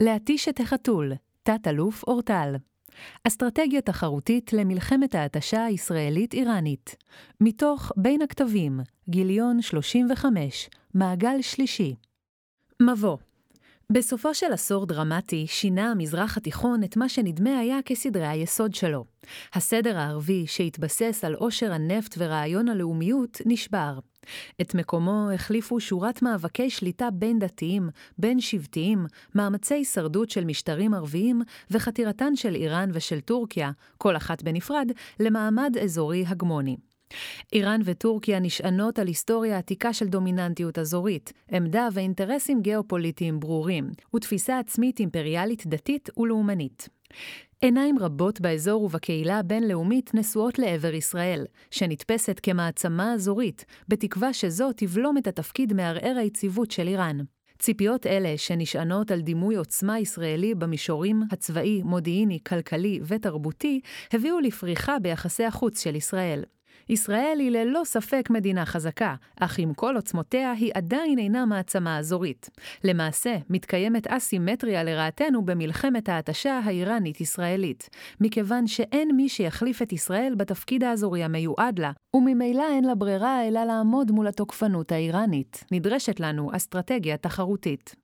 להתיש את החתול, תת-אלוף אורטל. אסטרטגיה תחרותית למלחמת ההתשה הישראלית-איראנית. מתוך בין הכתבים, גיליון 35, מעגל שלישי. מבוא בסופו של עשור דרמטי שינה המזרח התיכון את מה שנדמה היה כסדרי היסוד שלו. הסדר הערבי, שהתבסס על עושר הנפט ורעיון הלאומיות, נשבר. את מקומו החליפו שורת מאבקי שליטה בין דתיים, בין שבטיים, מאמצי הישרדות של משטרים ערביים וחתירתן של איראן ושל טורקיה, כל אחת בנפרד, למעמד אזורי הגמוני. איראן וטורקיה נשענות על היסטוריה עתיקה של דומיננטיות אזורית, עמדה ואינטרסים גיאופוליטיים ברורים, ותפיסה עצמית אימפריאלית דתית ולאומנית. עיניים רבות באזור ובקהילה הבינלאומית נשואות לעבר ישראל, שנתפסת כמעצמה אזורית, בתקווה שזו תבלום את התפקיד מערער היציבות של איראן. ציפיות אלה, שנשענות על דימוי עוצמה ישראלי במישורים הצבאי, מודיעיני, כלכלי ותרבותי, הביאו לפריחה ביחסי החוץ של ישראל. ישראל היא ללא ספק מדינה חזקה, אך עם כל עוצמותיה היא עדיין אינה מעצמה אזורית. למעשה, מתקיימת אסימטריה לרעתנו במלחמת ההתשה האיראנית-ישראלית, מכיוון שאין מי שיחליף את ישראל בתפקיד האזורי המיועד לה, וממילא אין לה ברירה אלא לעמוד מול התוקפנות האיראנית. נדרשת לנו אסטרטגיה תחרותית.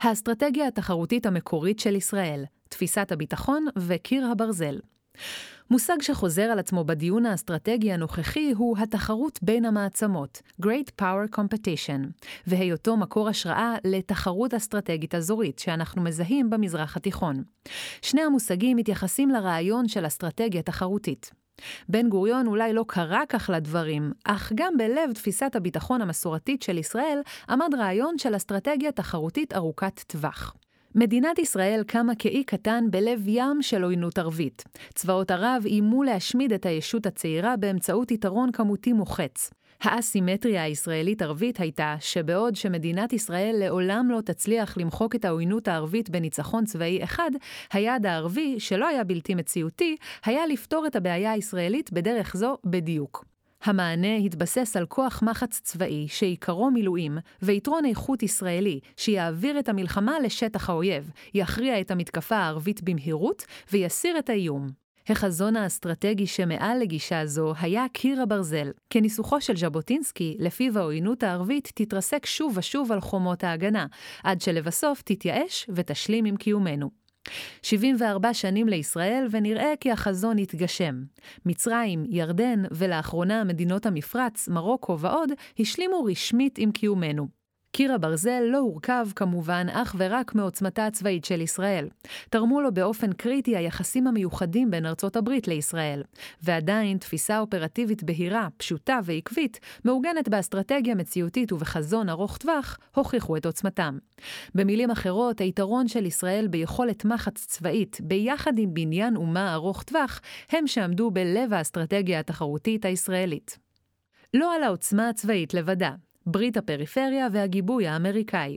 האסטרטגיה התחרותית המקורית של ישראל, תפיסת הביטחון וקיר הברזל. מושג שחוזר על עצמו בדיון האסטרטגי הנוכחי הוא התחרות בין המעצמות, Great Power Competition, והיותו מקור השראה לתחרות אסטרטגית אזורית שאנחנו מזהים במזרח התיכון. שני המושגים מתייחסים לרעיון של אסטרטגיה תחרותית. בן גוריון אולי לא קרא כך לדברים, אך גם בלב תפיסת הביטחון המסורתית של ישראל עמד רעיון של אסטרטגיה תחרותית ארוכת טווח. מדינת ישראל קמה כאי קטן בלב ים של עוינות ערבית. צבאות ערב איימו להשמיד את הישות הצעירה באמצעות יתרון כמותי מוחץ. האסימטריה הישראלית-ערבית הייתה שבעוד שמדינת ישראל לעולם לא תצליח למחוק את העוינות הערבית בניצחון צבאי אחד, היעד הערבי, שלא היה בלתי מציאותי, היה לפתור את הבעיה הישראלית בדרך זו בדיוק. המענה התבסס על כוח מחץ צבאי שעיקרו מילואים, ויתרון איכות ישראלי שיעביר את המלחמה לשטח האויב, יכריע את המתקפה הערבית במהירות ויסיר את האיום. החזון האסטרטגי שמעל לגישה זו היה קיר הברזל, כניסוחו של ז'בוטינסקי, לפיו העוינות הערבית תתרסק שוב ושוב על חומות ההגנה, עד שלבסוף תתייאש ותשלים עם קיומנו. 74 שנים לישראל, ונראה כי החזון יתגשם. מצרים, ירדן, ולאחרונה מדינות המפרץ, מרוקו ועוד, השלימו רשמית עם קיומנו. קיר הברזל לא הורכב כמובן אך ורק מעוצמתה הצבאית של ישראל. תרמו לו באופן קריטי היחסים המיוחדים בין ארצות הברית לישראל. ועדיין תפיסה אופרטיבית בהירה, פשוטה ועקבית, מעוגנת באסטרטגיה מציאותית ובחזון ארוך טווח, הוכיחו את עוצמתם. במילים אחרות, היתרון של ישראל ביכולת מחץ צבאית, ביחד עם בניין אומה ארוך טווח, הם שעמדו בלב האסטרטגיה התחרותית הישראלית. לא על העוצמה הצבאית לבדה, ברית הפריפריה והגיבוי האמריקאי.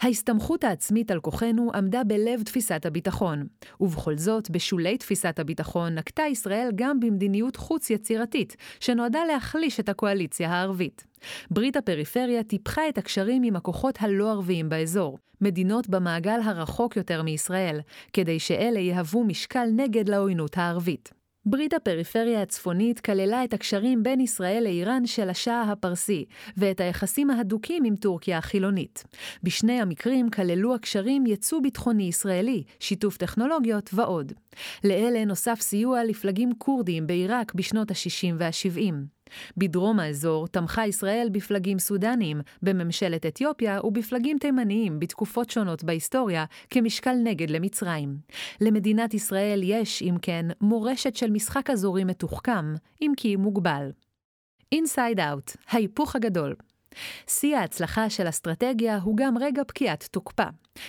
ההסתמכות העצמית על כוחנו עמדה בלב תפיסת הביטחון, ובכל זאת, בשולי תפיסת הביטחון נקטה ישראל גם במדיניות חוץ יצירתית, שנועדה להחליש את הקואליציה הערבית. ברית הפריפריה טיפחה את הקשרים עם הכוחות הלא ערביים באזור, מדינות במעגל הרחוק יותר מישראל, כדי שאלה יהוו משקל נגד לעוינות הערבית. ברית הפריפריה הצפונית כללה את הקשרים בין ישראל לאיראן של השאה הפרסי, ואת היחסים ההדוקים עם טורקיה החילונית. בשני המקרים כללו הקשרים יצוא ביטחוני ישראלי, שיתוף טכנולוגיות ועוד. לאלה נוסף סיוע לפלגים כורדיים בעיראק בשנות ה-60 וה-70. בדרום האזור תמכה ישראל בפלגים סודניים, בממשלת אתיופיה ובפלגים תימניים בתקופות שונות בהיסטוריה, כמשקל נגד למצרים. למדינת ישראל יש, אם כן, מורשת של משחק אזורי מתוחכם, אם כי מוגבל. אינסייד אאוט, ההיפוך הגדול. שיא ההצלחה של אסטרטגיה הוא גם רגע פקיעת תוקפה.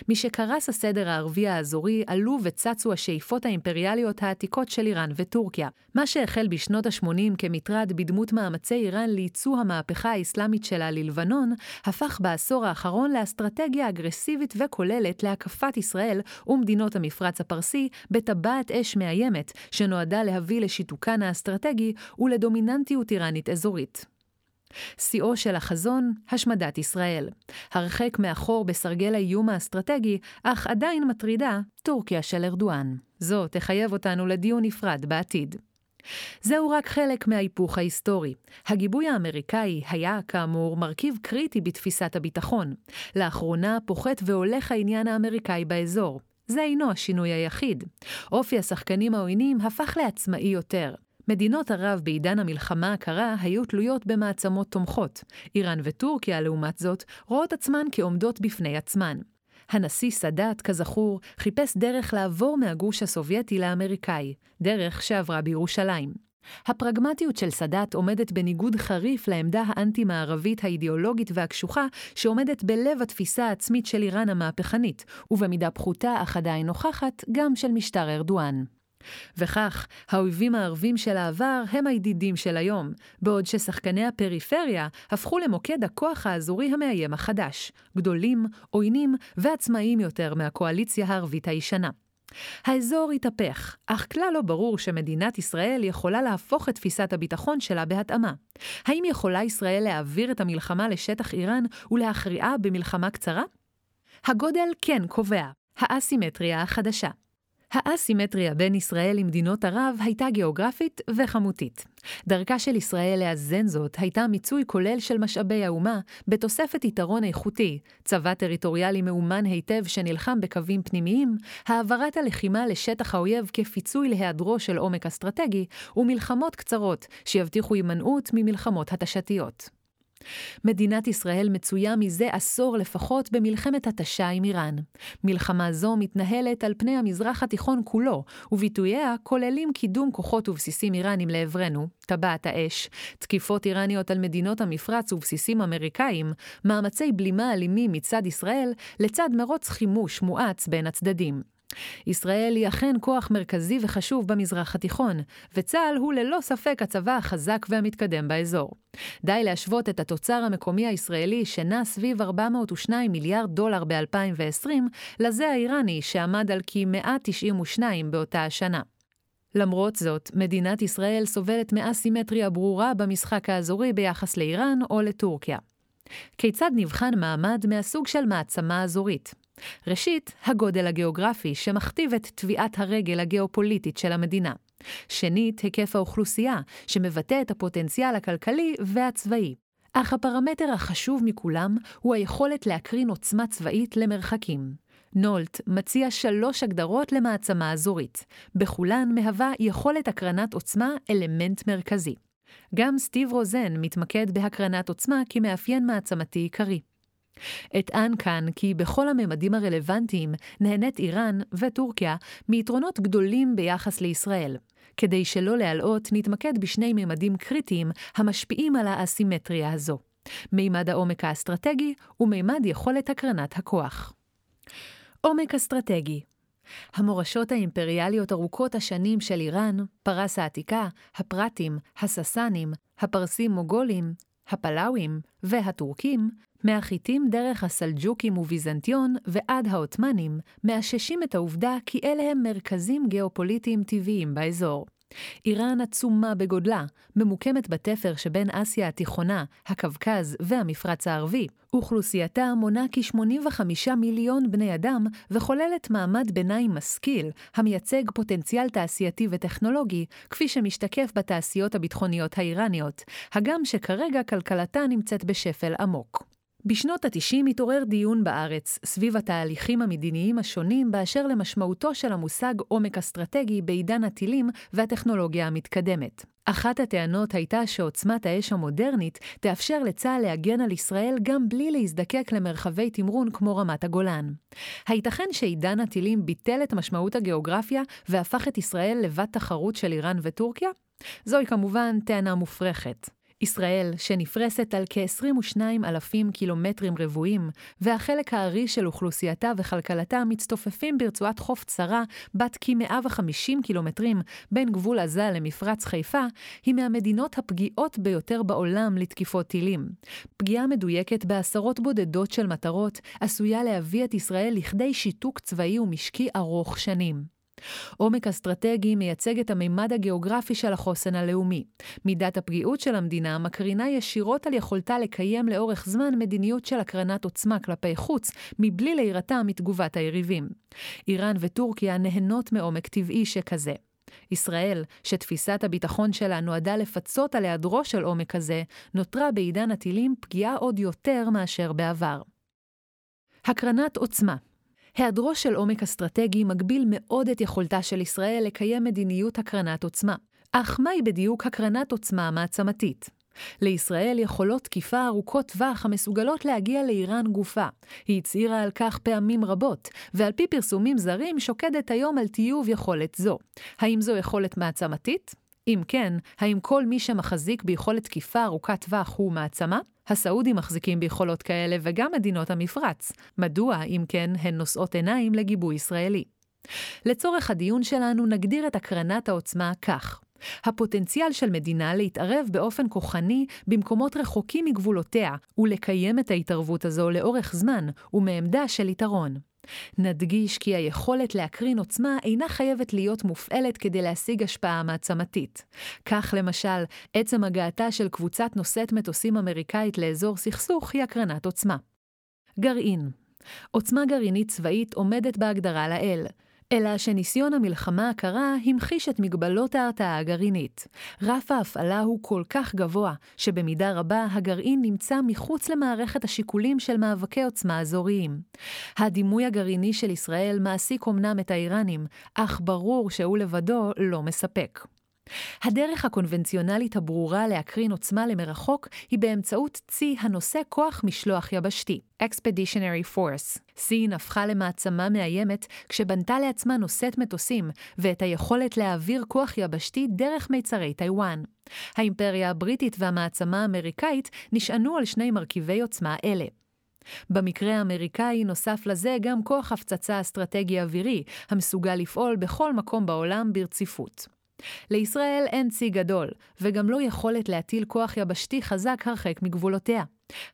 משקרס הסדר הערבי האזורי, עלו וצצו השאיפות האימפריאליות העתיקות של איראן וטורקיה. מה שהחל בשנות ה-80 כמטרד בדמות מאמצי איראן לייצוא המהפכה האסלאמית שלה ללבנון, הפך בעשור האחרון לאסטרטגיה אגרסיבית וכוללת להקפת ישראל ומדינות המפרץ הפרסי בטבעת אש מאיימת, שנועדה להביא לשיתוקן האסטרטגי ולדומיננטיות איראנית אזורית. שיאו של החזון, השמדת ישראל. הרחק מאחור בסרגל האיום האסטרטגי, אך עדיין מטרידה, טורקיה של ארדואן. זו תחייב אותנו לדיון נפרד בעתיד. זהו רק חלק מההיפוך ההיסטורי. הגיבוי האמריקאי היה, כאמור, מרכיב קריטי בתפיסת הביטחון. לאחרונה פוחת והולך העניין האמריקאי באזור. זה אינו השינוי היחיד. אופי השחקנים העוינים הפך לעצמאי יותר. מדינות ערב בעידן המלחמה הקרה היו תלויות במעצמות תומכות. איראן וטורקיה, לעומת זאת, רואות עצמן כעומדות בפני עצמן. הנשיא סאדאת, כזכור, חיפש דרך לעבור מהגוש הסובייטי לאמריקאי, דרך שעברה בירושלים. הפרגמטיות של סאדאת עומדת בניגוד חריף לעמדה האנטי-מערבית האידיאולוגית והקשוחה שעומדת בלב התפיסה העצמית של איראן המהפכנית, ובמידה פחותה אך עדיין נוכחת גם של משטר ארדואן. וכך, האויבים הערבים של העבר הם הידידים של היום, בעוד ששחקני הפריפריה הפכו למוקד הכוח האזורי המאיים החדש, גדולים, עוינים ועצמאיים יותר מהקואליציה הערבית הישנה. האזור התהפך, אך כלל לא ברור שמדינת ישראל יכולה להפוך את תפיסת הביטחון שלה בהתאמה. האם יכולה ישראל להעביר את המלחמה לשטח איראן ולהכריעה במלחמה קצרה? הגודל כן קובע, האסימטריה החדשה. האסימטריה בין ישראל למדינות ערב הייתה גיאוגרפית וכמותית. דרכה של ישראל לאזן זאת הייתה מיצוי כולל של משאבי האומה, בתוספת יתרון איכותי, צבא טריטוריאלי מאומן היטב שנלחם בקווים פנימיים, העברת הלחימה לשטח האויב כפיצוי להיעדרו של עומק אסטרטגי, ומלחמות קצרות שיבטיחו הימנעות ממלחמות התשתיות. מדינת ישראל מצויה מזה עשור לפחות במלחמת התשה עם איראן. מלחמה זו מתנהלת על פני המזרח התיכון כולו, וביטוייה כוללים קידום כוחות ובסיסים איראנים לעברנו, טבעת האש, תקיפות איראניות על מדינות המפרץ ובסיסים אמריקאים, מאמצי בלימה אלימים מצד ישראל, לצד מרוץ חימוש מואץ בין הצדדים. ישראל היא אכן כוח מרכזי וחשוב במזרח התיכון, וצה"ל הוא ללא ספק הצבא החזק והמתקדם באזור. די להשוות את התוצר המקומי הישראלי שנע סביב 402 מיליארד דולר ב-2020, לזה האיראני שעמד על כ-192 באותה השנה. למרות זאת, מדינת ישראל סובלת מאסימטריה ברורה במשחק האזורי ביחס לאיראן או לטורקיה. כיצד נבחן מעמד מהסוג של מעצמה אזורית? ראשית, הגודל הגיאוגרפי שמכתיב את טביעת הרגל הגיאופוליטית של המדינה. שנית, היקף האוכלוסייה, שמבטא את הפוטנציאל הכלכלי והצבאי. אך הפרמטר החשוב מכולם הוא היכולת להקרין עוצמה צבאית למרחקים. נולט מציע שלוש הגדרות למעצמה אזורית. בכולן מהווה יכולת הקרנת עוצמה אלמנט מרכזי. גם סטיב רוזן מתמקד בהקרנת עוצמה כמאפיין מעצמתי עיקרי. אטען כאן כי בכל הממדים הרלוונטיים נהנית איראן וטורקיה מיתרונות גדולים ביחס לישראל. כדי שלא להלאות, נתמקד בשני ממדים קריטיים המשפיעים על האסימטריה הזו. מימד העומק האסטרטגי ומימד יכולת הקרנת הכוח. עומק אסטרטגי המורשות האימפריאליות ארוכות השנים של איראן, פרס העתיקה, הפרטים, הססנים, הפרסים-מוגולים, הפלאווים והטורקים, מהחיטים דרך הסלג'וקים וביזנטיון ועד העות'מאנים, מאששים את העובדה כי אלה הם מרכזים גיאופוליטיים טבעיים באזור. איראן עצומה בגודלה, ממוקמת בתפר שבין אסיה התיכונה, הקווקז והמפרץ הערבי. אוכלוסייתה מונה כ-85 מיליון בני אדם וחוללת מעמד ביניים משכיל, המייצג פוטנציאל תעשייתי וטכנולוגי, כפי שמשתקף בתעשיות הביטחוניות האיראניות, הגם שכרגע כלכלתה נמצאת בשפל עמוק. בשנות ה-90 התעורר דיון בארץ סביב התהליכים המדיניים השונים באשר למשמעותו של המושג עומק אסטרטגי בעידן הטילים והטכנולוגיה המתקדמת. אחת הטענות הייתה שעוצמת האש המודרנית תאפשר לצה"ל להגן על ישראל גם בלי להזדקק למרחבי תמרון כמו רמת הגולן. הייתכן שעידן הטילים ביטל את משמעות הגיאוגרפיה והפך את ישראל לבת תחרות של איראן וטורקיה? זוהי כמובן טענה מופרכת. ישראל, שנפרסת על כ-22 אלפים קילומטרים רבועים, והחלק הארי של אוכלוסייתה וכלכלתה מצטופפים ברצועת חוף צרה בת כ-150 קילומטרים בין גבול עזה למפרץ חיפה, היא מהמדינות הפגיעות ביותר בעולם לתקיפות טילים. פגיעה מדויקת בעשרות בודדות של מטרות עשויה להביא את ישראל לכדי שיתוק צבאי ומשקי ארוך שנים. עומק אסטרטגי מייצג את המימד הגיאוגרפי של החוסן הלאומי. מידת הפגיעות של המדינה מקרינה ישירות על יכולתה לקיים לאורך זמן מדיניות של הקרנת עוצמה כלפי חוץ, מבלי להירתע מתגובת היריבים. איראן וטורקיה נהנות מעומק טבעי שכזה. ישראל, שתפיסת הביטחון שלה נועדה לפצות על היעדרו של עומק כזה, נותרה בעידן הטילים פגיעה עוד יותר מאשר בעבר. הקרנת עוצמה היעדרו של עומק אסטרטגי מגביל מאוד את יכולתה של ישראל לקיים מדיניות הקרנת עוצמה. אך מהי בדיוק הקרנת עוצמה מעצמתית? לישראל יכולות תקיפה ארוכות טווח המסוגלות להגיע לאיראן גופה. היא הצהירה על כך פעמים רבות, ועל פי פרסומים זרים שוקדת היום על טיוב יכולת זו. האם זו יכולת מעצמתית? אם כן, האם כל מי שמחזיק ביכולת תקיפה ארוכת טווח הוא מעצמה? הסעודים מחזיקים ביכולות כאלה וגם מדינות המפרץ. מדוע, אם כן, הן נושאות עיניים לגיבוי ישראלי? לצורך הדיון שלנו נגדיר את הקרנת העוצמה כך: הפוטנציאל של מדינה להתערב באופן כוחני במקומות רחוקים מגבולותיה, ולקיים את ההתערבות הזו לאורך זמן, ומעמדה של יתרון. נדגיש כי היכולת להקרין עוצמה אינה חייבת להיות מופעלת כדי להשיג השפעה מעצמתית. כך למשל, עצם הגעתה של קבוצת נושאת מטוסים אמריקאית לאזור סכסוך היא הקרנת עוצמה. גרעין עוצמה גרעינית צבאית עומדת בהגדרה לאל, אלא שניסיון המלחמה הקרה המחיש את מגבלות ההרתעה הגרעינית. רף ההפעלה הוא כל כך גבוה, שבמידה רבה הגרעין נמצא מחוץ למערכת השיקולים של מאבקי עוצמה אזוריים. הדימוי הגרעיני של ישראל מעסיק אמנם את האיראנים, אך ברור שהוא לבדו לא מספק. הדרך הקונבנציונלית הברורה להקרין עוצמה למרחוק היא באמצעות צי הנושא כוח משלוח יבשתי, Expeditionary Force. סין הפכה למעצמה מאיימת כשבנתה לעצמה נושאת מטוסים, ואת היכולת להעביר כוח יבשתי דרך מיצרי טיוואן. האימפריה הבריטית והמעצמה האמריקאית נשענו על שני מרכיבי עוצמה אלה. במקרה האמריקאי נוסף לזה גם כוח הפצצה אסטרטגי אווירי, המסוגל לפעול בכל מקום בעולם ברציפות. לישראל אין צי גדול, וגם לא יכולת להטיל כוח יבשתי חזק הרחק מגבולותיה.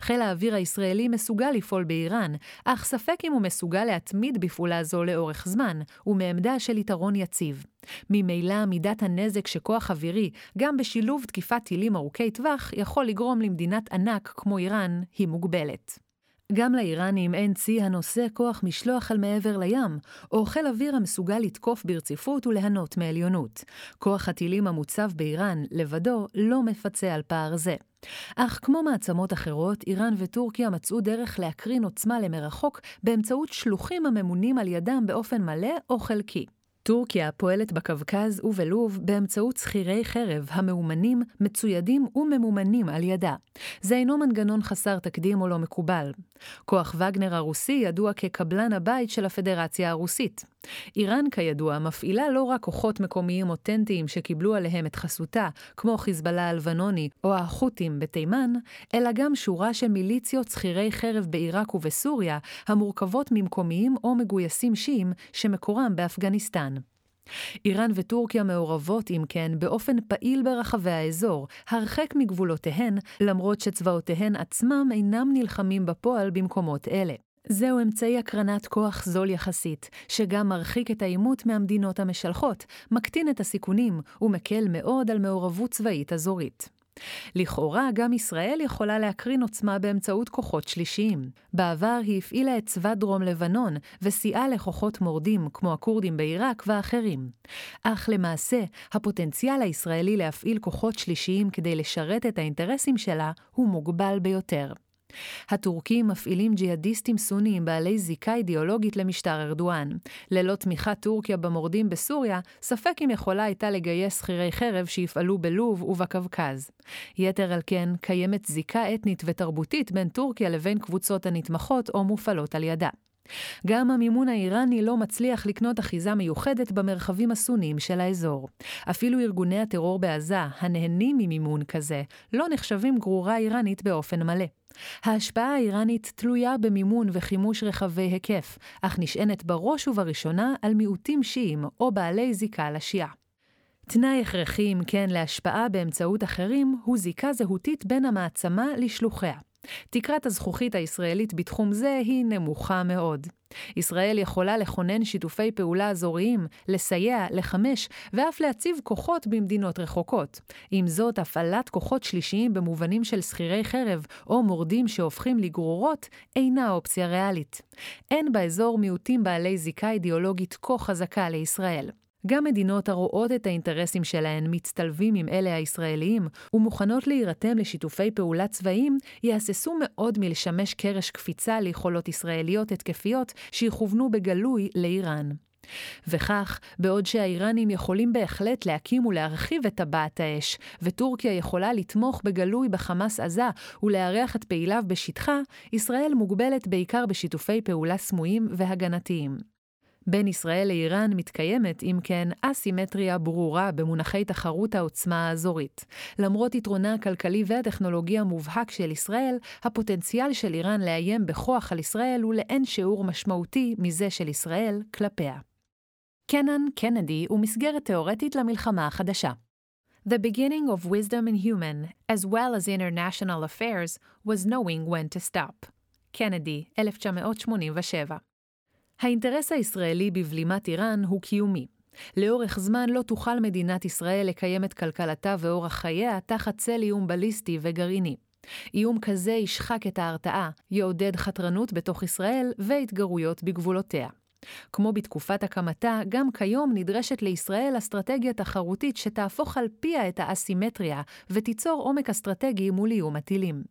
חיל האוויר הישראלי מסוגל לפעול באיראן, אך ספק אם הוא מסוגל להתמיד בפעולה זו לאורך זמן, ומעמדה של יתרון יציב. ממילא מידת הנזק שכוח אווירי, גם בשילוב תקיפת טילים ארוכי טווח, יכול לגרום למדינת ענק כמו איראן, היא מוגבלת. גם לאיראנים אין צי הנושא כוח משלוח על מעבר לים, או חיל אוויר המסוגל לתקוף ברציפות וליהנות מעליונות. כוח הטילים המוצב באיראן, לבדו, לא מפצה על פער זה. אך כמו מעצמות אחרות, איראן וטורקיה מצאו דרך להקרין עוצמה למרחוק באמצעות שלוחים הממונים על ידם באופן מלא או חלקי. טורקיה פועלת בקווקז ובלוב באמצעות שכירי חרב המאומנים, מצוידים וממומנים על ידה. זה אינו מנגנון חסר תקדים או לא מקובל. כוח וגנר הרוסי ידוע כקבלן הבית של הפדרציה הרוסית. איראן, כידוע, מפעילה לא רק כוחות מקומיים אותנטיים שקיבלו עליהם את חסותה, כמו חיזבאללה הלבנוני או החות'ים בתימן, אלא גם שורה של מיליציות שכירי חרב בעיראק ובסוריה, המורכבות ממקומיים או מגויסים שיעים שמקורם באפגניסטן. איראן וטורקיה מעורבות, אם כן, באופן פעיל ברחבי האזור, הרחק מגבולותיהן, למרות שצבאותיהן עצמם אינם נלחמים בפועל במקומות אלה. זהו אמצעי הקרנת כוח זול יחסית, שגם מרחיק את העימות מהמדינות המשלחות, מקטין את הסיכונים ומקל מאוד על מעורבות צבאית אזורית. לכאורה, גם ישראל יכולה להקרין עוצמה באמצעות כוחות שלישיים. בעבר היא הפעילה את צבא דרום לבנון, וסייעה לכוחות מורדים, כמו הכורדים בעיראק ואחרים. אך למעשה, הפוטנציאל הישראלי להפעיל כוחות שלישיים כדי לשרת את האינטרסים שלה הוא מוגבל ביותר. הטורקים מפעילים ג'יהאדיסטים סוניים בעלי זיקה אידיאולוגית למשטר ארדואן. ללא תמיכת טורקיה במורדים בסוריה, ספק אם יכולה הייתה לגייס שכירי חרב שיפעלו בלוב ובקווקז. יתר על כן, קיימת זיקה אתנית ותרבותית בין טורקיה לבין קבוצות הנתמכות או מופעלות על ידה. גם המימון האיראני לא מצליח לקנות אחיזה מיוחדת במרחבים הסוניים של האזור. אפילו ארגוני הטרור בעזה, הנהנים ממימון כזה, לא נחשבים גרורה איראנית באופן מלא. ההשפעה האיראנית תלויה במימון וחימוש רחבי היקף, אך נשענת בראש ובראשונה על מיעוטים שיעים או בעלי זיקה לשיעה. תנאי הכרחי, אם כן, להשפעה באמצעות אחרים, הוא זיקה זהותית בין המעצמה לשלוחיה. תקרת הזכוכית הישראלית בתחום זה היא נמוכה מאוד. ישראל יכולה לכונן שיתופי פעולה אזוריים, לסייע, לחמש, ואף להציב כוחות במדינות רחוקות. עם זאת, הפעלת כוחות שלישיים במובנים של שכירי חרב או מורדים שהופכים לגרורות, אינה אופציה ריאלית. אין באזור מיעוטים בעלי זיקה אידיאולוגית כה חזקה לישראל. גם מדינות הרואות את האינטרסים שלהן מצטלבים עם אלה הישראליים ומוכנות להירתם לשיתופי פעולה צבאיים, יהססו מאוד מלשמש קרש קפיצה ליכולות ישראליות התקפיות שיכוונו בגלוי לאיראן. וכך, בעוד שהאיראנים יכולים בהחלט להקים ולהרחיב את טבעת האש, וטורקיה יכולה לתמוך בגלוי בחמאס עזה ולארח את פעיליו בשטחה, ישראל מוגבלת בעיקר בשיתופי פעולה סמויים והגנתיים. בין ישראל לאיראן מתקיימת, אם כן, אסימטריה ברורה במונחי תחרות העוצמה האזורית. למרות יתרונה הכלכלי והטכנולוגי המובהק של ישראל, הפוטנציאל של איראן לאיים בכוח על ישראל הוא לאין שיעור משמעותי מזה של ישראל כלפיה. קנן קנדי הוא מסגרת תאורטית למלחמה החדשה. The beginning of wisdom in human, as well as international affairs, was knowing when to stop. קנדי, 1987 האינטרס הישראלי בבלימת איראן הוא קיומי. לאורך זמן לא תוכל מדינת ישראל לקיים את כלכלתה ואורח חייה תחת צל איום בליסטי וגרעיני. איום כזה ישחק את ההרתעה, יעודד חתרנות בתוך ישראל והתגרויות בגבולותיה. כמו בתקופת הקמתה, גם כיום נדרשת לישראל אסטרטגיה תחרותית שתהפוך על פיה את האסימטריה ותיצור עומק אסטרטגי מול איום הטילים.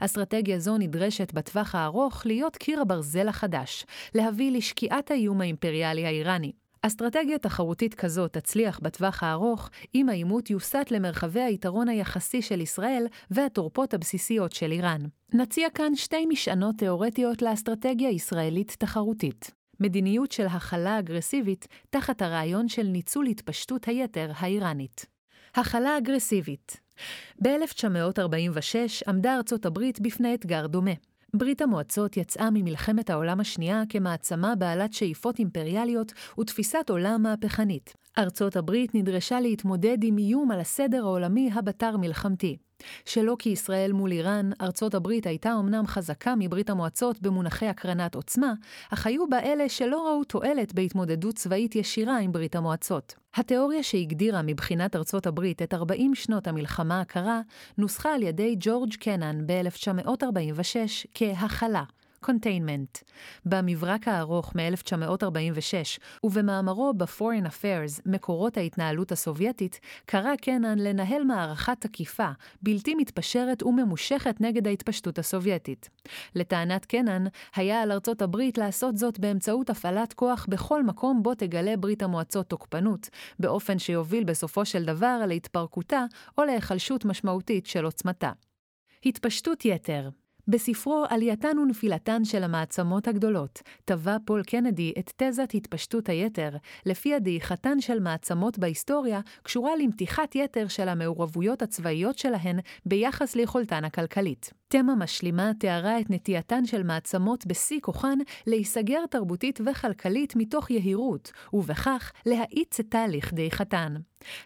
אסטרטגיה זו נדרשת בטווח הארוך להיות קיר הברזל החדש, להביא לשקיעת האיום האימפריאלי האיראני. אסטרטגיה תחרותית כזו תצליח בטווח הארוך אם העימות יוסט למרחבי היתרון היחסי של ישראל והתורפות הבסיסיות של איראן. נציע כאן שתי משענות תאורטיות לאסטרטגיה ישראלית תחרותית. מדיניות של הכלה אגרסיבית תחת הרעיון של ניצול התפשטות היתר האיראנית. הכלה אגרסיבית ב-1946 עמדה ארצות הברית בפני אתגר דומה. ברית המועצות יצאה ממלחמת העולם השנייה כמעצמה בעלת שאיפות אימפריאליות ותפיסת עולם מהפכנית. ארצות הברית נדרשה להתמודד עם איום על הסדר העולמי הבתר מלחמתי. שלא כי ישראל מול איראן, ארצות הברית הייתה אמנם חזקה מברית המועצות במונחי הקרנת עוצמה, אך היו בה אלה שלא ראו תועלת בהתמודדות צבאית ישירה עם ברית המועצות. התיאוריה שהגדירה מבחינת ארצות הברית את 40 שנות המלחמה הקרה, נוסחה על ידי ג'ורג' קנן ב-1946 כהכלה. Containment, במברק הארוך מ-1946 ובמאמרו ב-Foreign Affairs, מקורות ההתנהלות הסובייטית, קרא קנן לנהל מערכה תקיפה, בלתי מתפשרת וממושכת נגד ההתפשטות הסובייטית. לטענת קנן, היה על ארצות הברית לעשות זאת באמצעות הפעלת כוח בכל מקום בו תגלה ברית המועצות תוקפנות, באופן שיוביל בסופו של דבר להתפרקותה או להיחלשות משמעותית של עוצמתה. התפשטות יתר בספרו עלייתן ונפילתן של המעצמות הגדולות, טבע פול קנדי את תזת התפשטות היתר, לפיה דעיכתן של מעצמות בהיסטוריה קשורה למתיחת יתר של המעורבויות הצבאיות שלהן ביחס ליכולתן הכלכלית. תמה משלימה תיארה את נטייתן של מעצמות בשיא כוחן להיסגר תרבותית וכלכלית מתוך יהירות, ובכך להאיץ את תהליך דעיכתן.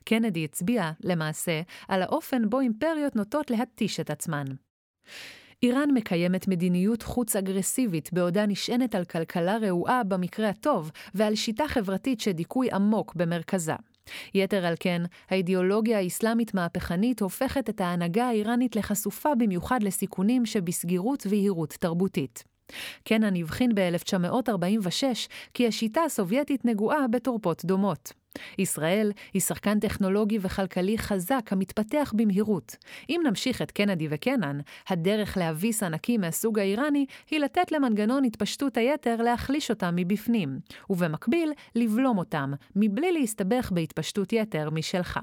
קנדי הצביע, למעשה, על האופן בו אימפריות נוטות להתיש את עצמן. איראן מקיימת מדיניות חוץ אגרסיבית בעודה נשענת על כלכלה רעועה במקרה הטוב ועל שיטה חברתית שדיכוי עמוק במרכזה. יתר על כן, האידיאולוגיה האסלאמית מהפכנית הופכת את ההנהגה האיראנית לחשופה במיוחד לסיכונים שבסגירות ויהירות תרבותית. קנן הבחין ב-1946 כי השיטה הסובייטית נגועה בתורפות דומות. ישראל היא שחקן טכנולוגי וכלכלי חזק המתפתח במהירות. אם נמשיך את קנדי וקנן, הדרך להביס ענקים מהסוג האיראני היא לתת למנגנון התפשטות היתר להחליש אותם מבפנים, ובמקביל לבלום אותם, מבלי להסתבך בהתפשטות יתר משלך.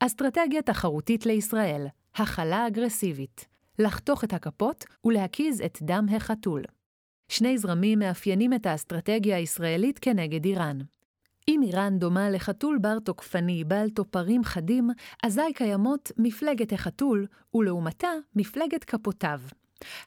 אסטרטגיה תחרותית לישראל, הכלה אגרסיבית, לחתוך את הכפות ולהקיז את דם החתול. שני זרמים מאפיינים את האסטרטגיה הישראלית כנגד איראן. אם איראן דומה לחתול בר תוקפני בעל טופרים חדים, אזי קיימות מפלגת החתול, ולעומתה מפלגת כפותיו.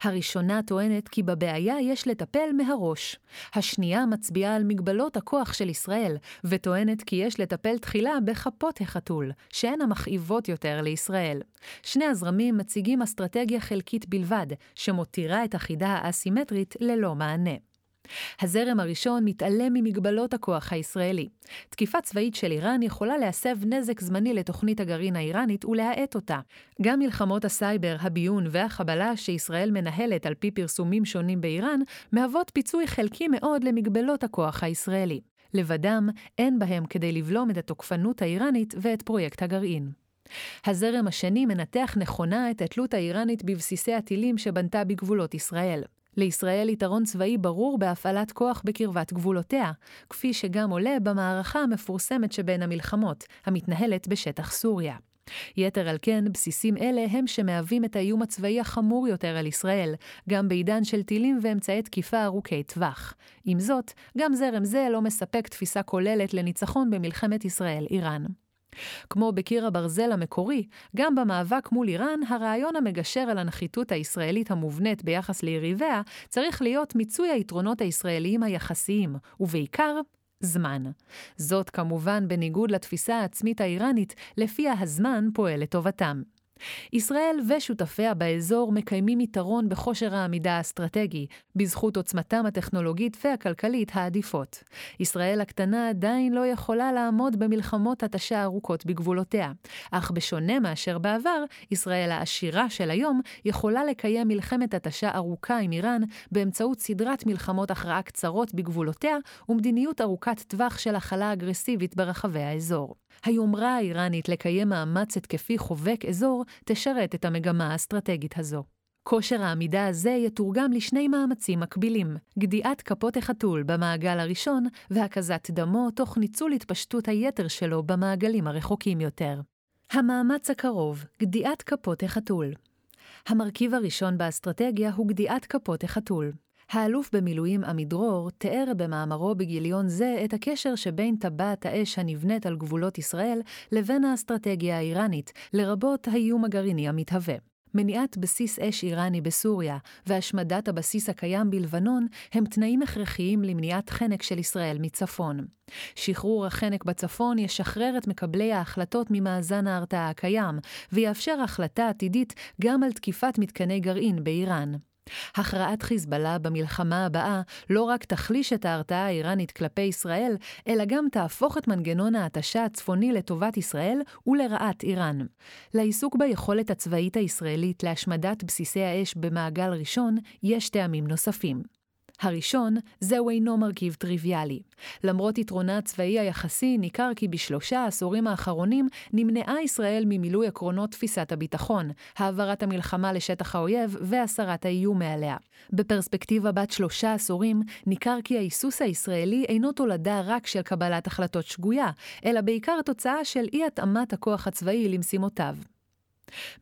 הראשונה טוענת כי בבעיה יש לטפל מהראש. השנייה מצביעה על מגבלות הכוח של ישראל, וטוענת כי יש לטפל תחילה בכפות החתול, שהן המכאיבות יותר לישראל. שני הזרמים מציגים אסטרטגיה חלקית בלבד, שמותירה את החידה האסימטרית ללא מענה. הזרם הראשון מתעלם ממגבלות הכוח הישראלי. תקיפה צבאית של איראן יכולה להסב נזק זמני לתוכנית הגרעין האיראנית ולהאט אותה. גם מלחמות הסייבר, הביון והחבלה שישראל מנהלת על פי פרסומים שונים באיראן, מהוות פיצוי חלקי מאוד למגבלות הכוח הישראלי. לבדם, אין בהם כדי לבלום את התוקפנות האיראנית ואת פרויקט הגרעין. הזרם השני מנתח נכונה את התלות האיראנית בבסיסי הטילים שבנתה בגבולות ישראל. לישראל יתרון צבאי ברור בהפעלת כוח בקרבת גבולותיה, כפי שגם עולה במערכה המפורסמת שבין המלחמות, המתנהלת בשטח סוריה. יתר על כן, בסיסים אלה הם שמהווים את האיום הצבאי החמור יותר על ישראל, גם בעידן של טילים ואמצעי תקיפה ארוכי טווח. עם זאת, גם זרם זה לא מספק תפיסה כוללת לניצחון במלחמת ישראל-איראן. כמו בקיר הברזל המקורי, גם במאבק מול איראן, הרעיון המגשר על הנחיתות הישראלית המובנית ביחס ליריביה, צריך להיות מיצוי היתרונות הישראליים היחסיים, ובעיקר, זמן. זאת כמובן בניגוד לתפיסה העצמית האיראנית, לפיה הזמן פועל לטובתם. ישראל ושותפיה באזור מקיימים יתרון בכושר העמידה האסטרטגי, בזכות עוצמתם הטכנולוגית והכלכלית העדיפות. ישראל הקטנה עדיין לא יכולה לעמוד במלחמות התשה ארוכות בגבולותיה, אך בשונה מאשר בעבר, ישראל העשירה של היום יכולה לקיים מלחמת התשה ארוכה עם איראן באמצעות סדרת מלחמות הכרעה קצרות בגבולותיה ומדיניות ארוכת טווח של הכלה אגרסיבית ברחבי האזור. היומרה האיראנית לקיים מאמץ התקפי חובק אזור תשרת את המגמה האסטרטגית הזו. כושר העמידה הזה יתורגם לשני מאמצים מקבילים, גדיעת כפות החתול במעגל הראשון והקזת דמו תוך ניצול התפשטות היתר שלו במעגלים הרחוקים יותר. המאמץ הקרוב, גדיעת כפות החתול. המרכיב הראשון באסטרטגיה הוא גדיעת כפות החתול. האלוף במילואים עמידרור תיאר במאמרו בגיליון זה את הקשר שבין טבעת האש הנבנית על גבולות ישראל לבין האסטרטגיה האיראנית, לרבות האיום הגרעיני המתהווה. מניעת בסיס אש איראני בסוריה והשמדת הבסיס הקיים בלבנון הם תנאים הכרחיים למניעת חנק של ישראל מצפון. שחרור החנק בצפון ישחרר את מקבלי ההחלטות ממאזן ההרתעה הקיים, ויאפשר החלטה עתידית גם על תקיפת מתקני גרעין באיראן. הכרעת חיזבאללה במלחמה הבאה לא רק תחליש את ההרתעה האיראנית כלפי ישראל, אלא גם תהפוך את מנגנון ההתשה הצפוני לטובת ישראל ולרעת איראן. לעיסוק ביכולת הצבאית הישראלית להשמדת בסיסי האש במעגל ראשון, יש טעמים נוספים. הראשון, זהו אינו מרכיב טריוויאלי. למרות יתרונה הצבאי היחסי, ניכר כי בשלושה העשורים האחרונים נמנעה ישראל ממילוי עקרונות תפיסת הביטחון, העברת המלחמה לשטח האויב והסרת האיום מעליה. בפרספקטיבה בת שלושה עשורים, ניכר כי ההיסוס הישראלי אינו תולדה רק של קבלת החלטות שגויה, אלא בעיקר תוצאה של אי-התאמת הכוח הצבאי למשימותיו.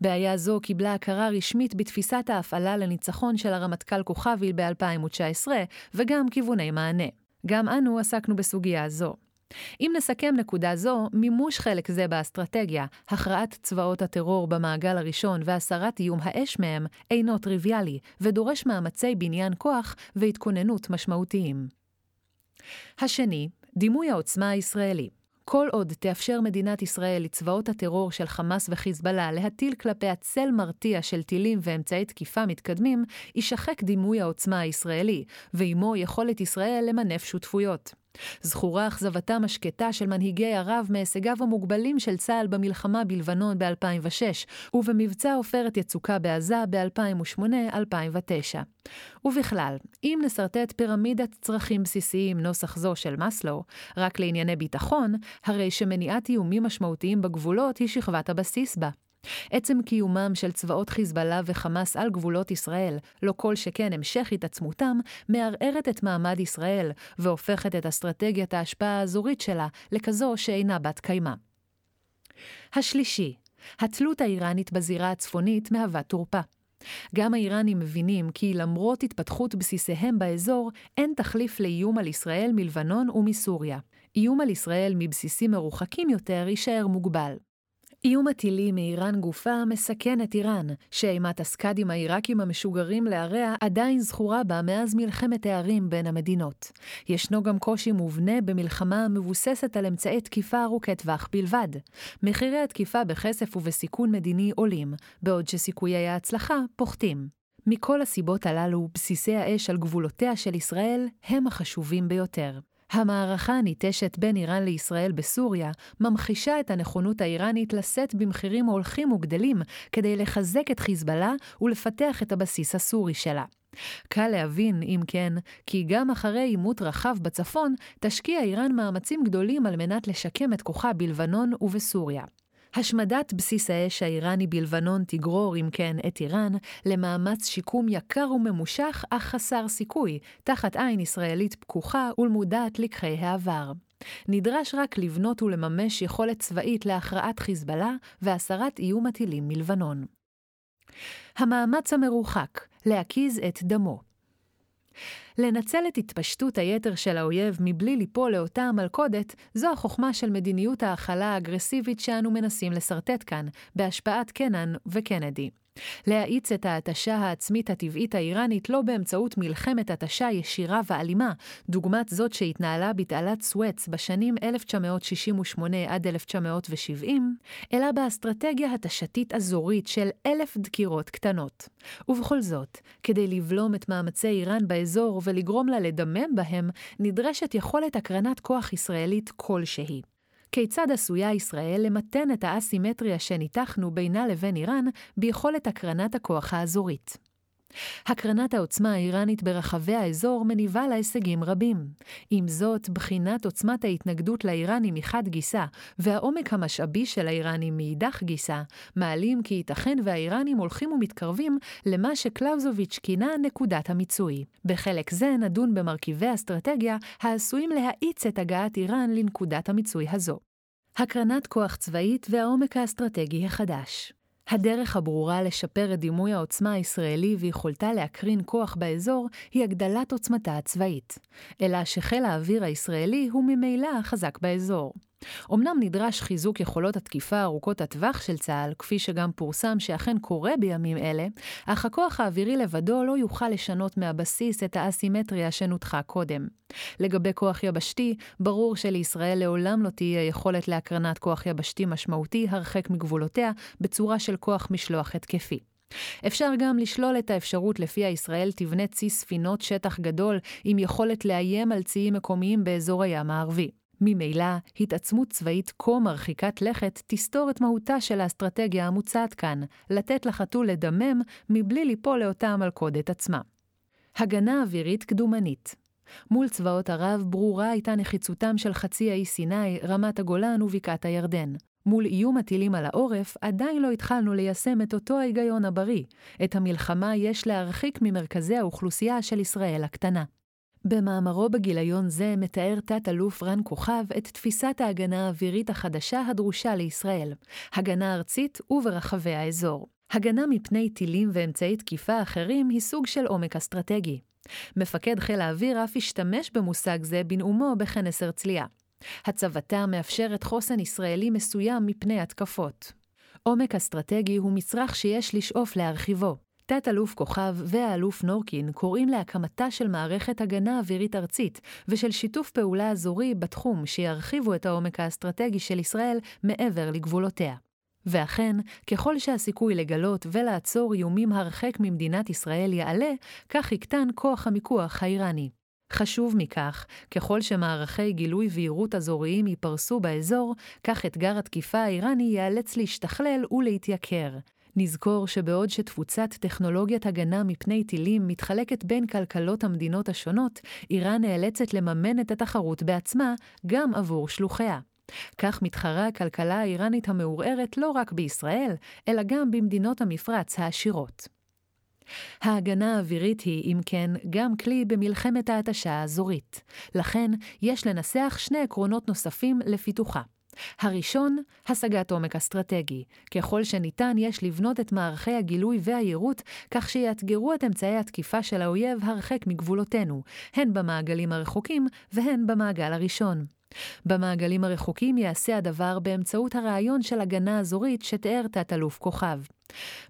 בעיה זו קיבלה הכרה רשמית בתפיסת ההפעלה לניצחון של הרמטכ"ל כוכבי ב-2019, וגם כיווני מענה. גם אנו עסקנו בסוגיה זו. אם נסכם נקודה זו, מימוש חלק זה באסטרטגיה, הכרעת צבאות הטרור במעגל הראשון והסרת איום האש מהם, אינו טריוויאלי, ודורש מאמצי בניין כוח והתכוננות משמעותיים. השני, דימוי העוצמה הישראלי. כל עוד תאפשר מדינת ישראל לצבאות הטרור של חמאס וחיזבאללה להטיל כלפי הצל מרתיע של טילים ואמצעי תקיפה מתקדמים, יישחק דימוי העוצמה הישראלי, ועימו יכולת ישראל למנף שותפויות. זכורה אכזבתם השקטה של מנהיגי ערב מהישגיו המוגבלים של צה"ל במלחמה בלבנון ב-2006, ובמבצע עופרת יצוקה בעזה ב-2008-2009. ובכלל, אם נסרטט פירמידת צרכים בסיסיים נוסח זו של מאסלו, רק לענייני ביטחון, הרי שמניעת איומים משמעותיים בגבולות היא שכבת הבסיס בה. עצם קיומם של צבאות חיזבאללה וחמאס על גבולות ישראל, לא כל שכן המשך התעצמותם, מערערת את מעמד ישראל, והופכת את אסטרטגיית ההשפעה האזורית שלה לכזו שאינה בת קיימא. השלישי, התלות האיראנית בזירה הצפונית מהווה תורפה. גם האיראנים מבינים כי למרות התפתחות בסיסיהם באזור, אין תחליף לאיום על ישראל מלבנון ומסוריה. איום על ישראל מבסיסים מרוחקים יותר יישאר מוגבל. איום הטילים מאיראן גופה מסכן את איראן, שאימת הסקאדים העיראקים המשוגרים לעריה עדיין זכורה בה מאז מלחמת הערים בין המדינות. ישנו גם קושי מובנה במלחמה המבוססת על אמצעי תקיפה ארוכי טווח בלבד. מחירי התקיפה בכסף ובסיכון מדיני עולים, בעוד שסיכויי ההצלחה פוחתים. מכל הסיבות הללו, בסיסי האש על גבולותיה של ישראל הם החשובים ביותר. המערכה הניטשת בין איראן לישראל בסוריה ממחישה את הנכונות האיראנית לשאת במחירים הולכים וגדלים כדי לחזק את חיזבאללה ולפתח את הבסיס הסורי שלה. קל להבין, אם כן, כי גם אחרי עימות רחב בצפון, תשקיע איראן מאמצים גדולים על מנת לשקם את כוחה בלבנון ובסוריה. השמדת בסיס האש האיראני בלבנון תגרור, אם כן, את איראן למאמץ שיקום יקר וממושך, אך חסר סיכוי, תחת עין ישראלית פקוחה ולמודעת לקחי העבר. נדרש רק לבנות ולממש יכולת צבאית להכרעת חיזבאללה והסרת איום הטילים מלבנון. המאמץ המרוחק, להקיז את דמו. לנצל את התפשטות היתר של האויב מבלי ליפול לאותה המלכודת, זו החוכמה של מדיניות ההכלה האגרסיבית שאנו מנסים לשרטט כאן, בהשפעת קנן וקנדי. להאיץ את ההתשה העצמית הטבעית האיראנית לא באמצעות מלחמת התשה ישירה ואלימה, דוגמת זאת שהתנהלה בתעלת סואץ בשנים 1968 עד 1970, אלא באסטרטגיה התשתית אזורית של אלף דקירות קטנות. ובכל זאת, כדי לבלום את מאמצי איראן באזור ולגרום לה לדמם בהם, נדרשת יכולת הקרנת כוח ישראלית כלשהי. כיצד עשויה ישראל למתן את האסימטריה שניתחנו בינה לבין איראן ביכולת הקרנת הכוח האזורית. הקרנת העוצמה האיראנית ברחבי האזור מניבה לה הישגים רבים. עם זאת, בחינת עוצמת ההתנגדות לאיראנים מחד גיסה, והעומק המשאבי של האיראנים מאידך גיסה, מעלים כי ייתכן והאיראנים הולכים ומתקרבים למה שקלאוזוביץ' כינה נקודת המיצוי. בחלק זה נדון במרכיבי אסטרטגיה העשויים להאיץ את הגעת איראן לנקודת המיצוי הזו. הקרנת כוח צבאית והעומק האסטרטגי החדש. הדרך הברורה לשפר את דימוי העוצמה הישראלי ויכולתה להקרין כוח באזור היא הגדלת עוצמתה הצבאית. אלא שחיל האוויר הישראלי הוא ממילא החזק באזור. אמנם נדרש חיזוק יכולות התקיפה ארוכות הטווח של צה"ל, כפי שגם פורסם שאכן קורה בימים אלה, אך הכוח האווירי לבדו לא יוכל לשנות מהבסיס את האסימטריה שנותחה קודם. לגבי כוח יבשתי, ברור שלישראל לעולם לא תהיה יכולת להקרנת כוח יבשתי משמעותי הרחק מגבולותיה בצורה של כוח משלוח התקפי. אפשר גם לשלול את האפשרות לפיה ישראל תבנה צי ספינות שטח גדול עם יכולת לאיים על ציים מקומיים באזור הים הערבי. ממילא, התעצמות צבאית כה מרחיקת לכת תסתור את מהותה של האסטרטגיה המוצעת כאן, לתת לחתול לדמם מבלי ליפול לאותה המלכודת עצמה. הגנה אווירית קדומנית מול צבאות ערב ברורה הייתה נחיצותם של חצי האי סיני, רמת הגולן ובקעת הירדן. מול איום הטילים על העורף, עדיין לא התחלנו ליישם את אותו ההיגיון הבריא. את המלחמה יש להרחיק ממרכזי האוכלוסייה של ישראל הקטנה. במאמרו בגיליון זה מתאר תת-אלוף רן כוכב את תפיסת ההגנה האווירית החדשה הדרושה לישראל, הגנה ארצית וברחבי האזור. הגנה מפני טילים ואמצעי תקיפה אחרים היא סוג של עומק אסטרטגי. מפקד חיל האוויר אף השתמש במושג זה בנאומו בכנס הרצליה. הצבתה מאפשרת חוסן ישראלי מסוים מפני התקפות. עומק אסטרטגי הוא מצרך שיש לשאוף להרחיבו. תת-אלוף כוכב והאלוף נורקין קוראים להקמתה של מערכת הגנה אווירית ארצית ושל שיתוף פעולה אזורי בתחום שירחיבו את העומק האסטרטגי של ישראל מעבר לגבולותיה. ואכן, ככל שהסיכוי לגלות ולעצור איומים הרחק ממדינת ישראל יעלה, כך יקטן כוח המיקוח האיראני. חשוב מכך, ככל שמערכי גילוי ויעירות אזוריים ייפרסו באזור, כך אתגר התקיפה האיראני ייאלץ להשתכלל ולהתייקר. נזכור שבעוד שתפוצת טכנולוגיית הגנה מפני טילים מתחלקת בין כלכלות המדינות השונות, איראן נאלצת לממן את התחרות בעצמה גם עבור שלוחיה. כך מתחרה הכלכלה האיראנית המעורערת לא רק בישראל, אלא גם במדינות המפרץ העשירות. ההגנה האווירית היא, אם כן, גם כלי במלחמת ההתשה האזורית. לכן, יש לנסח שני עקרונות נוספים לפיתוחה. הראשון, השגת עומק אסטרטגי. ככל שניתן, יש לבנות את מערכי הגילוי והיירוט כך שיאתגרו את אמצעי התקיפה של האויב הרחק מגבולותינו, הן במעגלים הרחוקים והן במעגל הראשון. במעגלים הרחוקים ייעשה הדבר באמצעות הרעיון של הגנה אזורית שתיאר תת-אלוף כוכב.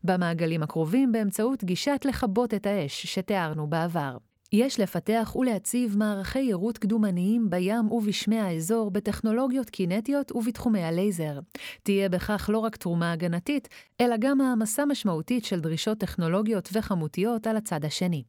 במעגלים הקרובים באמצעות גישת לכבות את האש שתיארנו בעבר. יש לפתח ולהציב מערכי יירוט קדומניים בים ובשמי האזור בטכנולוגיות קינטיות ובתחומי הלייזר. תהיה בכך לא רק תרומה הגנתית, אלא גם העמסה משמעותית של דרישות טכנולוגיות וכמותיות על הצד השני.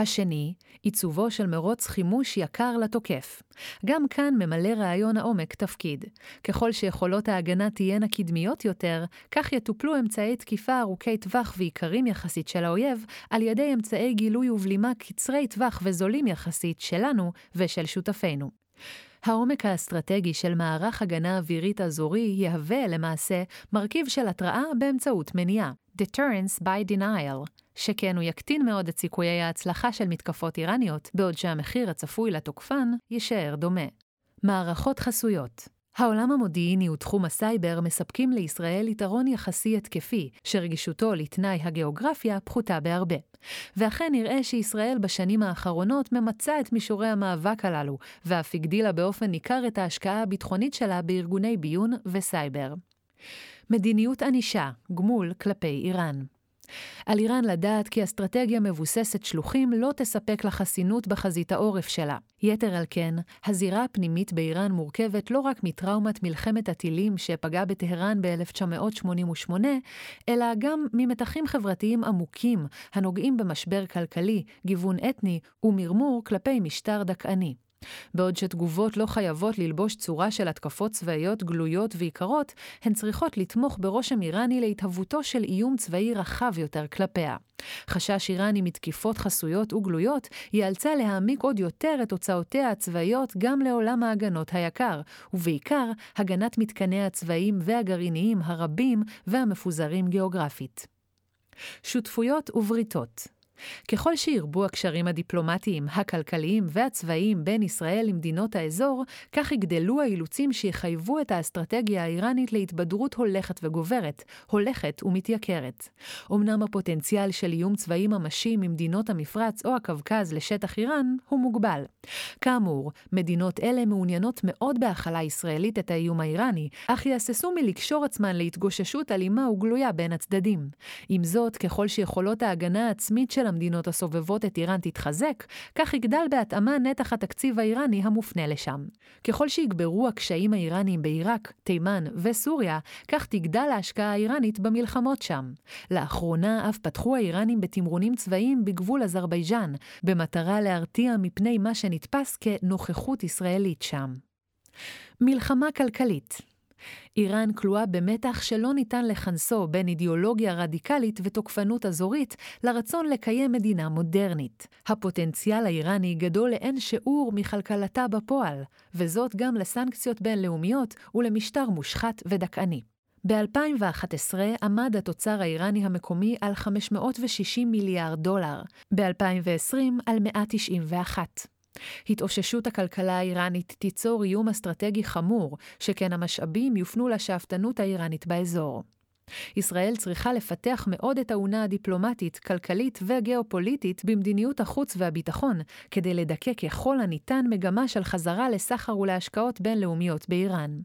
השני, עיצובו של מרוץ חימוש יקר לתוקף. גם כאן ממלא רעיון העומק תפקיד. ככל שיכולות ההגנה תהיינה קדמיות יותר, כך יטופלו אמצעי תקיפה ארוכי טווח ויקרים יחסית של האויב, על ידי אמצעי גילוי ובלימה קצרי טווח וזולים יחסית שלנו ושל שותפינו. העומק האסטרטגי של מערך הגנה אווירית אזורי יהווה, למעשה, מרכיב של התראה באמצעות מניעה, deterrence by denial, שכן הוא יקטין מאוד את סיכויי ההצלחה של מתקפות איראניות, בעוד שהמחיר הצפוי לתוקפן יישאר דומה. מערכות חסויות העולם המודיעיני ותחום הסייבר מספקים לישראל יתרון יחסי התקפי, שרגישותו לתנאי הגיאוגרפיה פחותה בהרבה. ואכן נראה שישראל בשנים האחרונות ממצה את מישורי המאבק הללו, ואף הגדילה באופן ניכר את ההשקעה הביטחונית שלה בארגוני ביון וסייבר. מדיניות ענישה, גמול כלפי איראן. על איראן לדעת כי אסטרטגיה מבוססת שלוחים לא תספק לה חסינות בחזית העורף שלה. יתר על כן, הזירה הפנימית באיראן מורכבת לא רק מטראומת מלחמת הטילים שפגעה בטהרן ב-1988, אלא גם ממתחים חברתיים עמוקים הנוגעים במשבר כלכלי, גיוון אתני ומרמור כלפי משטר דכאני. בעוד שתגובות לא חייבות ללבוש צורה של התקפות צבאיות גלויות ויקרות, הן צריכות לתמוך ברושם איראני להתהוותו של איום צבאי רחב יותר כלפיה. חשש איראני מתקיפות חסויות וגלויות ייאלצה להעמיק עוד יותר את הוצאותיה הצבאיות גם לעולם ההגנות היקר, ובעיקר הגנת מתקניה הצבאיים והגרעיניים הרבים והמפוזרים גיאוגרפית. שותפויות ובריתות ככל שירבו הקשרים הדיפלומטיים, הכלכליים והצבאיים בין ישראל למדינות האזור, כך יגדלו האילוצים שיחייבו את האסטרטגיה האיראנית להתבדרות הולכת וגוברת, הולכת ומתייקרת. אמנם הפוטנציאל של איום צבאי ממשי ממדינות המפרץ או הקווקז לשטח איראן הוא מוגבל. כאמור, מדינות אלה מעוניינות מאוד בהכלה ישראלית את האיום האיראני, אך יהססו מלקשור עצמן להתגוששות אלימה וגלויה בין הצדדים. עם זאת, ככל שיכולות ההגנה העצמית של המדינות הסובבות את איראן תתחזק, כך יגדל בהתאמה נתח התקציב האיראני המופנה לשם. ככל שיגברו הקשיים האיראניים בעיראק, תימן וסוריה, כך תגדל ההשקעה האיראנית במלחמות שם. לאחרונה אף פתחו האיראנים בתמרונים צבאיים בגבול אזרבייג'אן, במטרה להרתיע מפני מה שנתפס כנוכחות ישראלית שם. מלחמה כלכלית איראן כלואה במתח שלא ניתן לכנסו בין אידיאולוגיה רדיקלית ותוקפנות אזורית לרצון לקיים מדינה מודרנית. הפוטנציאל האיראני גדול לאין שיעור מכלכלתה בפועל, וזאת גם לסנקציות בינלאומיות ולמשטר מושחת ודכאני. ב-2011 עמד התוצר האיראני המקומי על 560 מיליארד דולר, ב-2020 על 191. התאוששות הכלכלה האיראנית תיצור איום אסטרטגי חמור, שכן המשאבים יופנו לשאפתנות האיראנית באזור. ישראל צריכה לפתח מאוד את האונה הדיפלומטית, כלכלית וגיאופוליטית במדיניות החוץ והביטחון, כדי לדכא ככל הניתן מגמה של חזרה לסחר ולהשקעות בינלאומיות באיראן.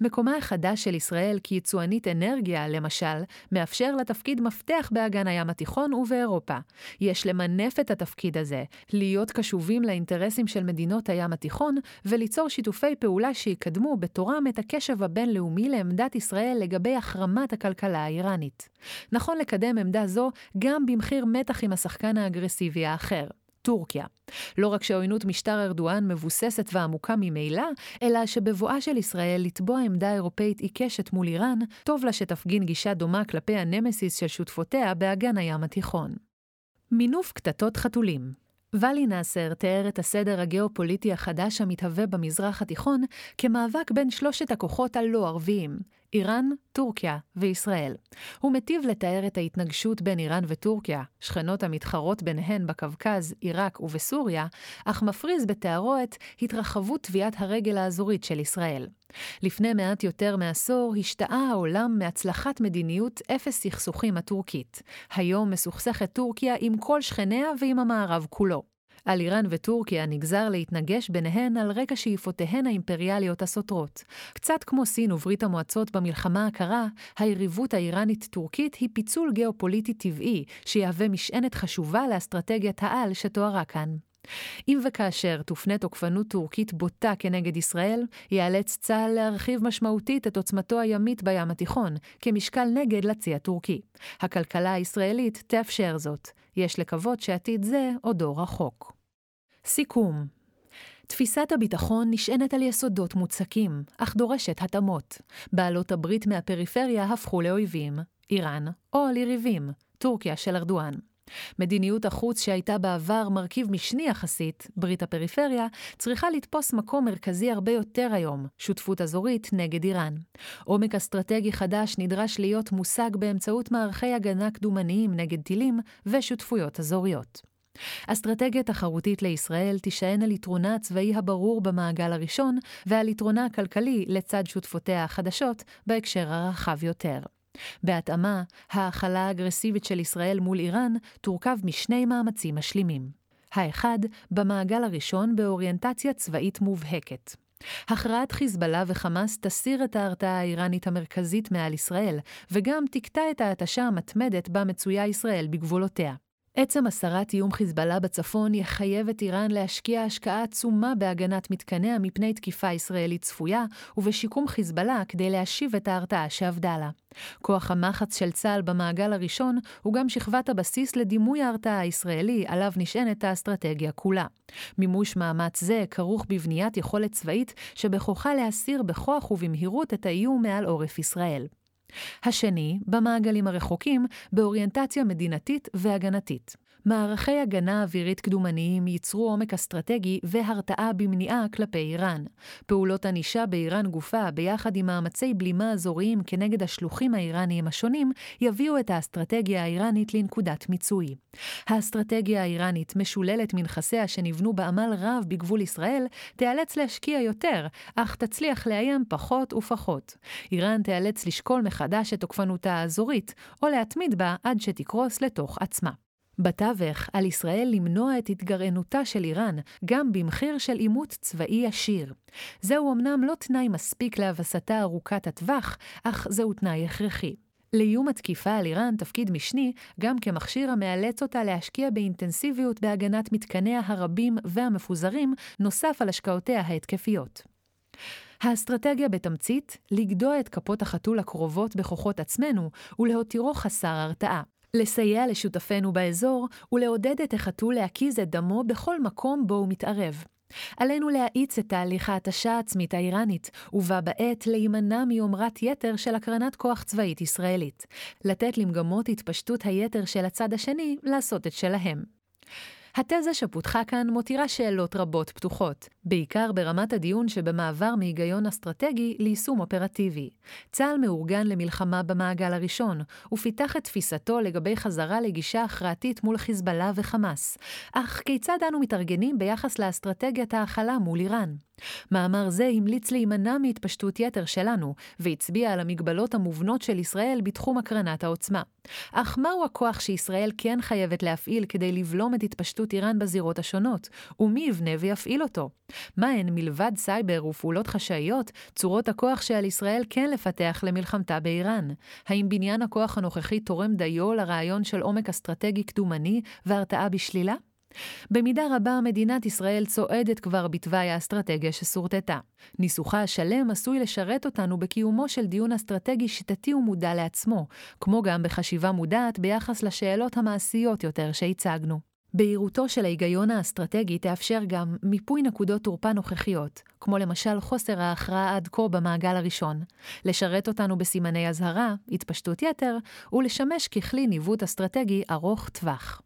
מקומה החדש של ישראל כיצואנית אנרגיה, למשל, מאפשר לה תפקיד מפתח באגן הים התיכון ובאירופה. יש למנף את התפקיד הזה, להיות קשובים לאינטרסים של מדינות הים התיכון, וליצור שיתופי פעולה שיקדמו בתורם את הקשב הבינלאומי לעמדת ישראל לגבי החרמת הכלכלה האיראנית. נכון לקדם עמדה זו גם במחיר מתח עם השחקן האגרסיבי האחר. טורקיה. לא רק שעוינות משטר ארדואן מבוססת ועמוקה ממילא, אלא שבבואה של ישראל לתבוע עמדה אירופאית עיקשת מול איראן, טוב לה שתפגין גישה דומה כלפי הנמסיס של שותפותיה באגן הים התיכון. מינוף קטטות חתולים ואלי נאסר תיאר את הסדר הגיאופוליטי החדש המתהווה במזרח התיכון כמאבק בין שלושת הכוחות הלא ערביים, איראן, טורקיה וישראל. הוא מטיב לתאר את ההתנגשות בין איראן וטורקיה, שכנות המתחרות ביניהן בקווקז, עיראק ובסוריה, אך מפריז בתארו את התרחבות תביעת הרגל האזורית של ישראל. לפני מעט יותר מעשור השתאה העולם מהצלחת מדיניות אפס סכסוכים הטורקית. היום מסוכסכת טורקיה עם כל שכניה ועם המערב כולו. על איראן וטורקיה נגזר להתנגש ביניהן על רקע שאיפותיהן האימפריאליות הסותרות. קצת כמו סין וברית המועצות במלחמה הקרה, היריבות האיראנית-טורקית היא פיצול גיאופוליטי טבעי, שיהווה משענת חשובה לאסטרטגיית העל שתוארה כאן. אם וכאשר תופנה תוקפנות טורקית בוטה כנגד ישראל, ייאלץ צה"ל להרחיב משמעותית את עוצמתו הימית בים התיכון, כמשקל נגד לצי הטורקי. הכלכלה הישראלית תאפשר זאת. יש לקוות שעתיד זה עודו רחוק. סיכום תפיסת הביטחון נשענת על יסודות מוצקים, אך דורשת התאמות. בעלות הברית מהפריפריה הפכו לאויבים, איראן, או ליריבים, טורקיה של ארדואן. מדיניות החוץ שהייתה בעבר מרכיב משני יחסית, ברית הפריפריה, צריכה לתפוס מקום מרכזי הרבה יותר היום, שותפות אזורית נגד איראן. עומק אסטרטגי חדש נדרש להיות מושג באמצעות מערכי הגנה קדומניים נגד טילים ושותפויות אזוריות. אסטרטגיה תחרותית לישראל תישען על יתרונה הצבאי הברור במעגל הראשון ועל יתרונה הכלכלי לצד שותפותיה החדשות בהקשר הרחב יותר. בהתאמה, ההכלה האגרסיבית של ישראל מול איראן תורכב משני מאמצים משלימים. האחד, במעגל הראשון באוריינטציה צבאית מובהקת. הכרעת חיזבאללה וחמאס תסיר את ההרתעה האיראנית המרכזית מעל ישראל, וגם תקטע את ההתשה המתמדת בה מצויה ישראל בגבולותיה. עצם הסרת איום חיזבאללה בצפון יחייב את איראן להשקיע השקעה עצומה בהגנת מתקניה מפני תקיפה ישראלית צפויה, ובשיקום חיזבאללה כדי להשיב את ההרתעה שאבדה לה. כוח המחץ של צה"ל במעגל הראשון הוא גם שכבת הבסיס לדימוי ההרתעה הישראלי, עליו נשענת האסטרטגיה כולה. מימוש מאמץ זה כרוך בבניית יכולת צבאית שבכוחה להסיר בכוח ובמהירות את האיום מעל עורף ישראל. השני, במעגלים הרחוקים, באוריינטציה מדינתית והגנתית. מערכי הגנה אווירית קדומניים ייצרו עומק אסטרטגי והרתעה במניעה כלפי איראן. פעולות ענישה באיראן גופה, ביחד עם מאמצי בלימה אזוריים כנגד השלוחים האיראניים השונים, יביאו את האסטרטגיה האיראנית לנקודת מיצוי. האסטרטגיה האיראנית, משוללת מנכסיה שנבנו בעמל רב בגבול ישראל, תיאלץ להשקיע יותר, אך תצליח לאיים פחות ופחות. איראן תיאלץ לשקול מחדש את תוקפנותה האזורית, או להתמיד בה עד שתקרוס לתוך עצמה. בתווך, על ישראל למנוע את התגרענותה של איראן, גם במחיר של עימות צבאי ישיר. זהו אמנם לא תנאי מספיק להבסתה ארוכת הטווח, אך זהו תנאי הכרחי. לאיום התקיפה על איראן תפקיד משני, גם כמכשיר המאלץ אותה להשקיע באינטנסיביות בהגנת מתקניה הרבים והמפוזרים, נוסף על השקעותיה ההתקפיות. האסטרטגיה בתמצית, לגדוע את כפות החתול הקרובות בכוחות עצמנו ולהותירו חסר הרתעה. לסייע לשותפינו באזור ולעודד את החתול להקיז את דמו בכל מקום בו הוא מתערב. עלינו להאיץ את תהליך ההתשה העצמית האיראנית, ובה בעת להימנע מיומרת יתר של הקרנת כוח צבאית ישראלית. לתת למגמות התפשטות היתר של הצד השני לעשות את שלהם. התזה שפותחה כאן מותירה שאלות רבות פתוחות, בעיקר ברמת הדיון שבמעבר מהיגיון אסטרטגי ליישום אופרטיבי. צה"ל מאורגן למלחמה במעגל הראשון, ופיתח את תפיסתו לגבי חזרה לגישה הכרעתית מול חיזבאללה וחמאס. אך כיצד אנו מתארגנים ביחס לאסטרטגיית ההכלה מול איראן? מאמר זה המליץ להימנע מהתפשטות יתר שלנו, והצביע על המגבלות המובנות של ישראל בתחום הקרנת העוצמה. אך מהו הכוח שישראל כן חייבת להפעיל כדי לבלום את התפשטות איראן בזירות השונות, ומי יבנה ויפעיל אותו? מהן, מלבד סייבר ופעולות חשאיות, צורות הכוח שעל ישראל כן לפתח למלחמתה באיראן? האם בניין הכוח הנוכחי תורם דיו לרעיון של עומק אסטרטגי קדומני והרתעה בשלילה? במידה רבה מדינת ישראל צועדת כבר בתוואי האסטרטגיה ששורטטה. ניסוחה השלם עשוי לשרת אותנו בקיומו של דיון אסטרטגי שיטתי ומודע לעצמו, כמו גם בחשיבה מודעת ביחס לשאלות המעשיות יותר שהצגנו. בהירותו של ההיגיון האסטרטגי תאפשר גם מיפוי נקודות תורפה נוכחיות, כמו למשל חוסר ההכרעה עד כה במעגל הראשון, לשרת אותנו בסימני אזהרה, התפשטות יתר, ולשמש ככלי ניווט אסטרטגי ארוך טווח.